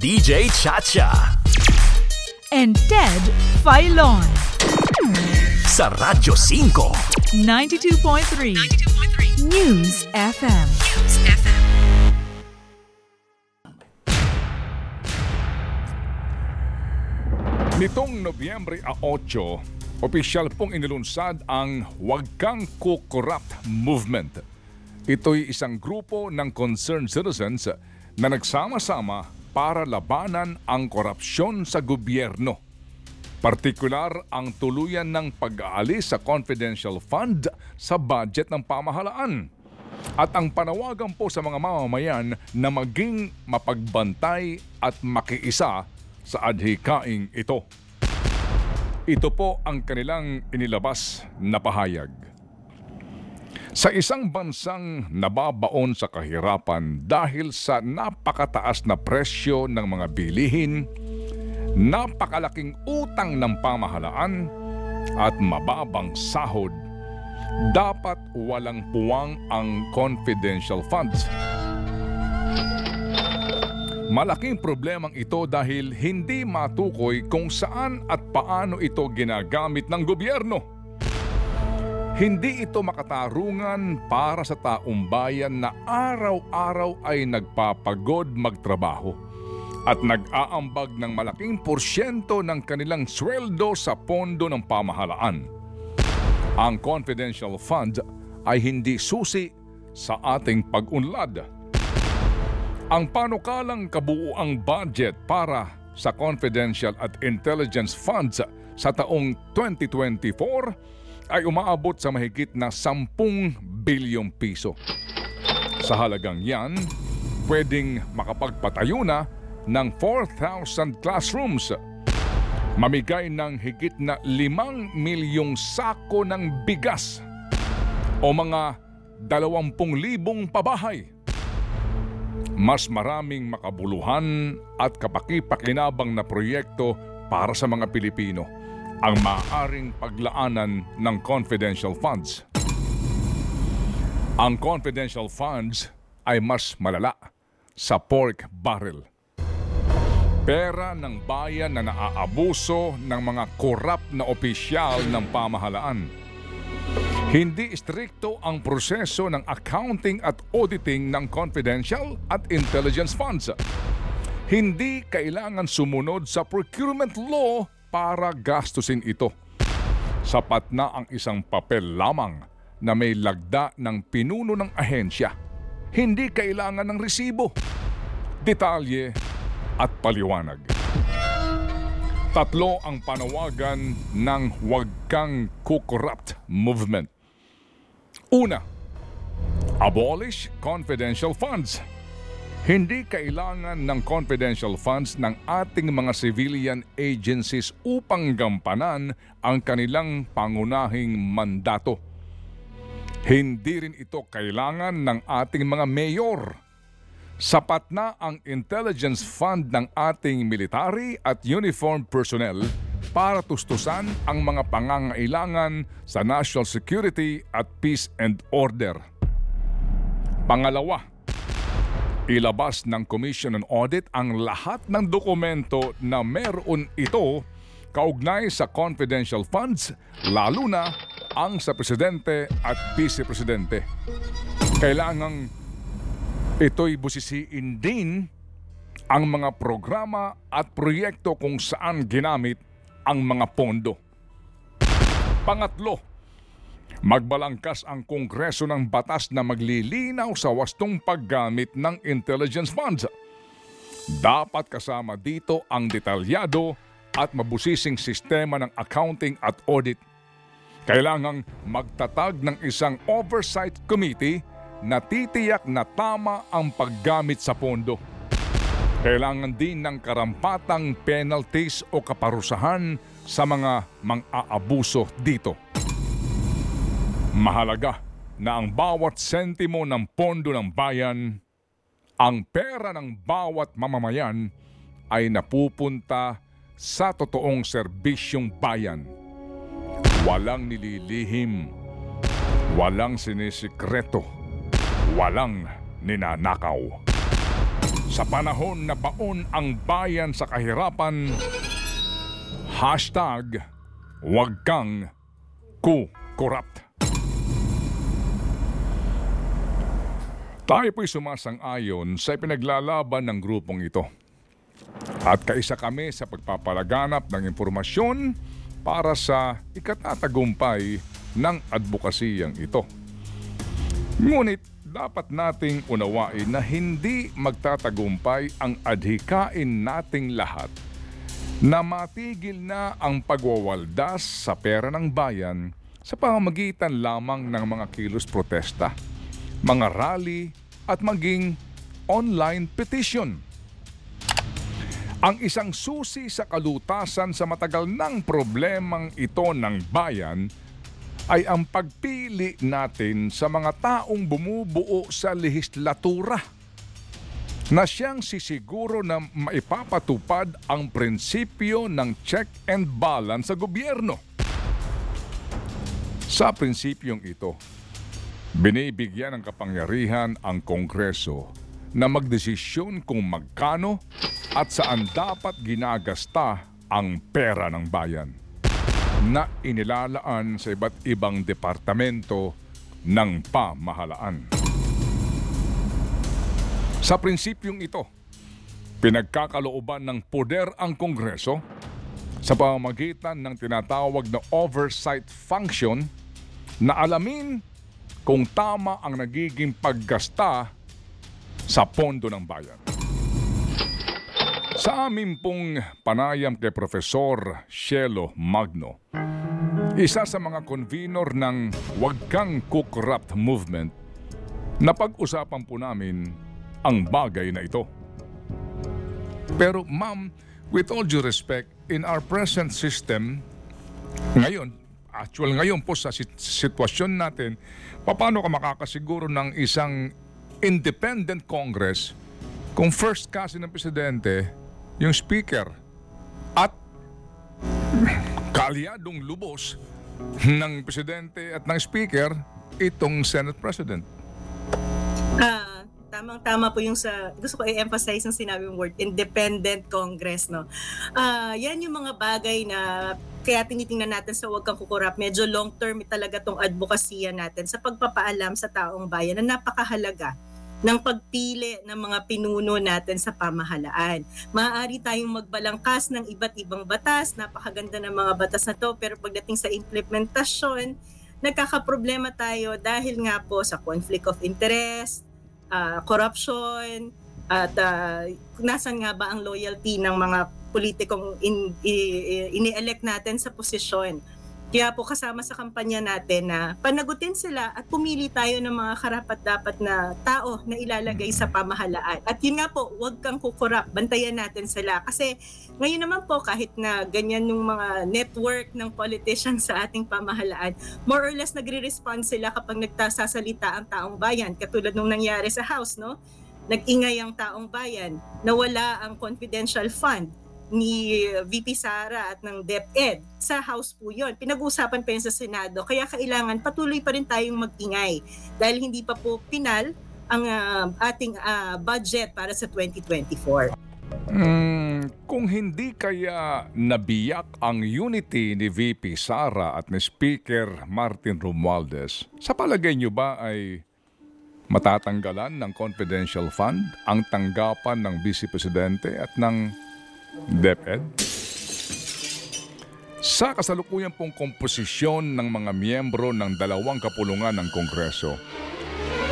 DJ Chacha. and Ted Filon. Sa Radyo 5. 92.3 News FM. Nitong Nobyembre 8, opisyal pong inilunsad ang Huwag Kang Kukorrupt Movement. Ito'y isang grupo ng concerned citizens na nagsama-sama para labanan ang korupsyon sa gobyerno. Partikular ang tuluyan ng pag-aalis sa confidential fund sa budget ng pamahalaan. At ang panawagan po sa mga mamamayan na maging mapagbantay at makiisa sa adhikaing ito. Ito po ang kanilang inilabas na pahayag. Sa isang bansang nababaon sa kahirapan dahil sa napakataas na presyo ng mga bilihin, napakalaking utang ng pamahalaan at mababang sahod, dapat walang puwang ang confidential funds. Malaking problemang ito dahil hindi matukoy kung saan at paano ito ginagamit ng gobyerno. Hindi ito makatarungan para sa taong bayan na araw-araw ay nagpapagod magtrabaho at nag-aambag ng malaking porsyento ng kanilang sweldo sa pondo ng pamahalaan. Ang confidential fund ay hindi susi sa ating pag-unlad. Ang panukalang kabuuang budget para sa confidential at intelligence funds sa taong 2024 ay umaabot sa mahigit na 10 bilyong piso. Sa halagang yan, pwedeng makapagpatayo na ng 4,000 classrooms, mamigay ng higit na 5 milyong sako ng bigas o mga 20,000 pabahay. Mas maraming makabuluhan at kapakipakinabang na proyekto para sa mga Pilipino ang maaaring paglaanan ng confidential funds. Ang confidential funds ay mas malala sa pork barrel. Pera ng bayan na naaabuso ng mga korap na opisyal ng pamahalaan. Hindi istrikto ang proseso ng accounting at auditing ng confidential at intelligence funds. Hindi kailangan sumunod sa procurement law para gastusin ito. Sapat na ang isang papel lamang na may lagda ng pinuno ng ahensya. Hindi kailangan ng resibo, detalye at paliwanag. Tatlo ang panawagan ng Huwag Kang Kukorrupt Movement. Una, abolish confidential funds. Hindi kailangan ng confidential funds ng ating mga civilian agencies upang gampanan ang kanilang pangunahing mandato. Hindi rin ito kailangan ng ating mga mayor. Sapat na ang intelligence fund ng ating military at uniformed personnel para tustusan ang mga pangangailangan sa national security at peace and order. Pangalawa, ilabas ng Commission on Audit ang lahat ng dokumento na meron ito kaugnay sa confidential funds, lalo na ang sa Presidente at Vice Presidente. Kailangang ito'y busisiin din ang mga programa at proyekto kung saan ginamit ang mga pondo. Pangatlo, magbalangkas ang Kongreso ng batas na maglilinaw sa wastong paggamit ng intelligence funds. Dapat kasama dito ang detalyado at mabusising sistema ng accounting at audit. Kailangang magtatag ng isang oversight committee na titiyak na tama ang paggamit sa pondo. Kailangan din ng karampatang penalties o kaparusahan sa mga mang-aabuso dito. Mahalaga na ang bawat sentimo ng pondo ng bayan, ang pera ng bawat mamamayan ay napupunta sa totoong serbisyong bayan. Walang nililihim, walang sinisikreto, walang ninanakaw. Sa panahon na baon ang bayan sa kahirapan, hashtag wag kang ku-corrupt. Tayo po'y sumasang-ayon sa pinaglalaban ng grupong ito. At kaisa kami sa pagpapalaganap ng impormasyon para sa ikatatagumpay ng advokasiyang ito. Ngunit dapat nating unawain na hindi magtatagumpay ang adhikain nating lahat na matigil na ang pagwawaldas sa pera ng bayan sa pamamagitan lamang ng mga kilos protesta, mga rally at maging online petition. Ang isang susi sa kalutasan sa matagal ng problemang ito ng bayan ay ang pagpili natin sa mga taong bumubuo sa lehislatura na siyang sisiguro na maipapatupad ang prinsipyo ng check and balance sa gobyerno. Sa prinsipyong ito, binibigyan ng kapangyarihan ang Kongreso na magdesisyon kung magkano at saan dapat ginagasta ang pera ng bayan na inilalaan sa iba't ibang departamento ng pamahalaan. Sa prinsipyong ito, pinagkakalooban ng poder ang Kongreso sa pamamagitan ng tinatawag na oversight function na alamin kung tama ang nagiging paggasta sa pondo ng bayan. Sa amin pong panayam kay Profesor Shelo Magno, isa sa mga convenor ng Wag Kang Kukrap Movement, napag-usapan po namin ang bagay na ito. Pero ma'am, with all due respect, in our present system, ngayon, actual ngayon po sa sit- sitwasyon natin, paano ka makakasiguro ng isang independent Congress kung first kasi ng presidente, yung speaker, at kalyadong lubos ng presidente at ng speaker, itong Senate President. Ah, tamang-tama po yung sa gusto ko i-emphasize yung sinabi mong word independent congress no. Ah, yan yung mga bagay na kaya tinitingnan natin sa wag kang kukurap medyo long term talaga tong advokasya natin sa pagpapaalam sa taong bayan na napakahalaga ng pagpili ng mga pinuno natin sa pamahalaan. Maaari tayong magbalangkas ng iba't ibang batas, napakaganda ng mga batas na to, pero pagdating sa implementasyon, nagkakaproblema tayo dahil nga po sa conflict of interest, ah, corruption, at ah, nasan nga ba ang loyalty ng mga politikong in, i- i- ini-elect natin sa posisyon. Kaya po kasama sa kampanya natin na panagutin sila at pumili tayo ng mga karapat-dapat na tao na ilalagay sa pamahalaan. At yun nga po, huwag kang kukurap, bantayan natin sila. Kasi ngayon naman po kahit na ganyan yung mga network ng politicians sa ating pamahalaan, more or less nagre-respond sila kapag nagtasasalita ang taong bayan. Katulad nung nangyari sa House, no? Nag-ingay ang taong bayan, nawala ang confidential fund ni VP Sara at ng DepEd. Sa House po yun. Pinag-uusapan pa yun sa Senado. Kaya kailangan patuloy pa rin tayong mag-ingay dahil hindi pa po pinal ang ah, ating ah, budget para sa 2024. Mm, kung hindi kaya nabiyak ang unity ni VP Sara at ni Speaker Martin Romualdez, sa palagay niyo ba ay matatanggalan ng confidential fund ang tanggapan ng Vice Presidente at ng DepEd? Sa kasalukuyan pong komposisyon ng mga miyembro ng dalawang kapulungan ng Kongreso,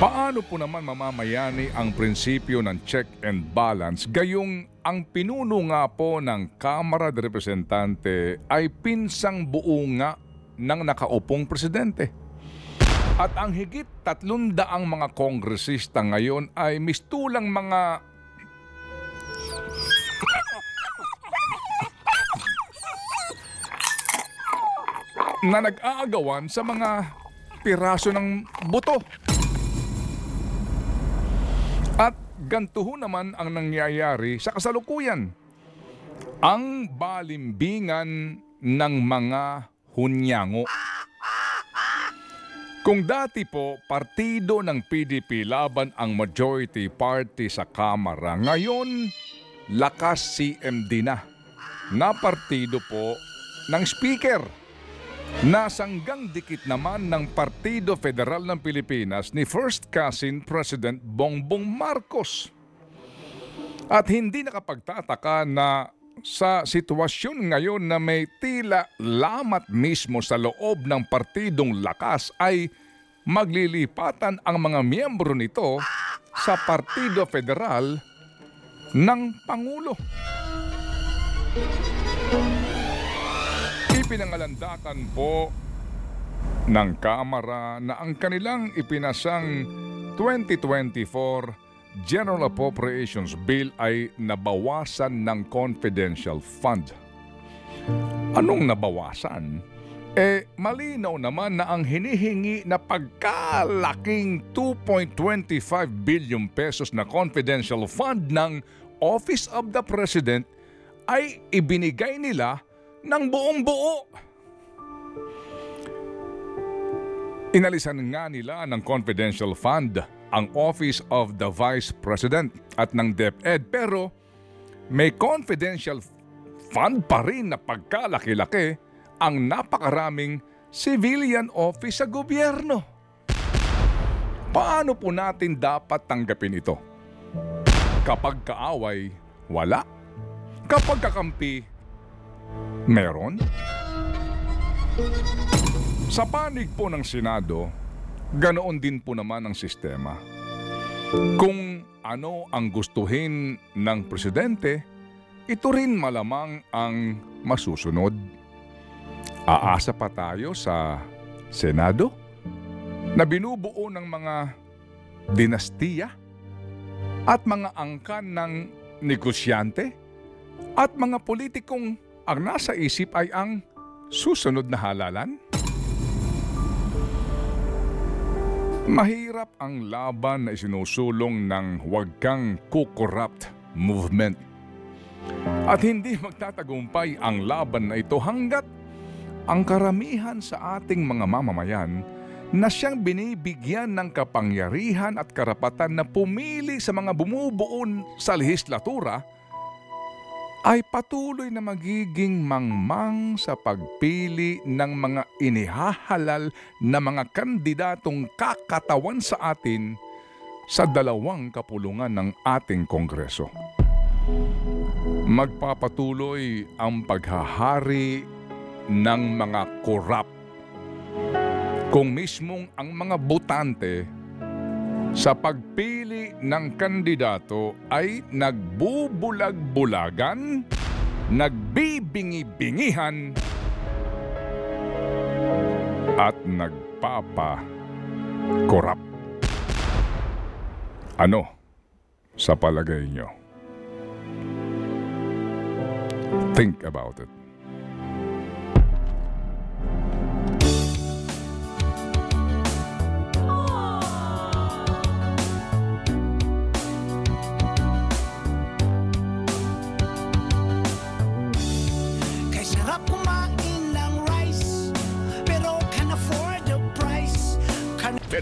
Paano po naman mamamayani ang prinsipyo ng check and balance gayong ang pinuno nga po ng Kamara de Representante ay pinsang buo nga ng nakaupong presidente? At ang higit tatlong daang mga kongresista ngayon ay mistulang mga na nag-aagawan sa mga piraso ng buto. At ganito ho naman ang nangyayari sa kasalukuyan. Ang balimbingan ng mga hunyango. Kung dati po, partido ng PDP laban ang majority party sa Kamara, ngayon, lakas CMD na. Na partido po ng speaker. Nasanggang dikit naman ng Partido Federal ng Pilipinas ni First Cousin President Bongbong Marcos. At hindi nakapagtataka na sa sitwasyon ngayon na may tila lamat mismo sa loob ng partidong lakas ay maglilipatan ang mga miyembro nito sa Partido Federal ng Pangulo. Ipinangalandakan po ng Kamara na ang kanilang ipinasang 2024 General Appropriations Bill ay nabawasan ng confidential fund. Anong nabawasan? Eh, malinaw naman na ang hinihingi na pagkalaking 2.25 billion pesos na confidential fund ng Office of the President ay ibinigay nila ng buong buo. Inalisan nga nila ng confidential fund ang Office of the Vice President at ng DepEd pero may confidential fund pa rin na pagkalaki-laki ang napakaraming civilian office sa gobyerno. Paano po natin dapat tanggapin ito? Kapag kaaway, wala. Kapag kakampi, meron. Sa panig po ng Senado, ganoon din po naman ang sistema. Kung ano ang gustuhin ng presidente, ito rin malamang ang masusunod. Aasa pa tayo sa Senado na binubuo ng mga dinastiya at mga angkan ng negosyante at mga politikong ang nasa isip ay ang susunod na halalan? Mahirap ang laban na isinusulong ng Huwag Kang Kukorrupt movement. At hindi magtatagumpay ang laban na ito hanggat ang karamihan sa ating mga mamamayan na siyang binibigyan ng kapangyarihan at karapatan na pumili sa mga bumubuo sa lehislatura ay patuloy na magiging mangmang sa pagpili ng mga inihahalal na mga kandidatong kakatawan sa atin sa dalawang kapulungan ng ating Kongreso. Magpapatuloy ang paghahari ng mga korap kung mismong ang mga botante sa pagpili ng kandidato ay nagbubulag-bulagan, nagbibingi-bingihan, at nagpapa-korap. Ano sa palagay nyo? Think about it.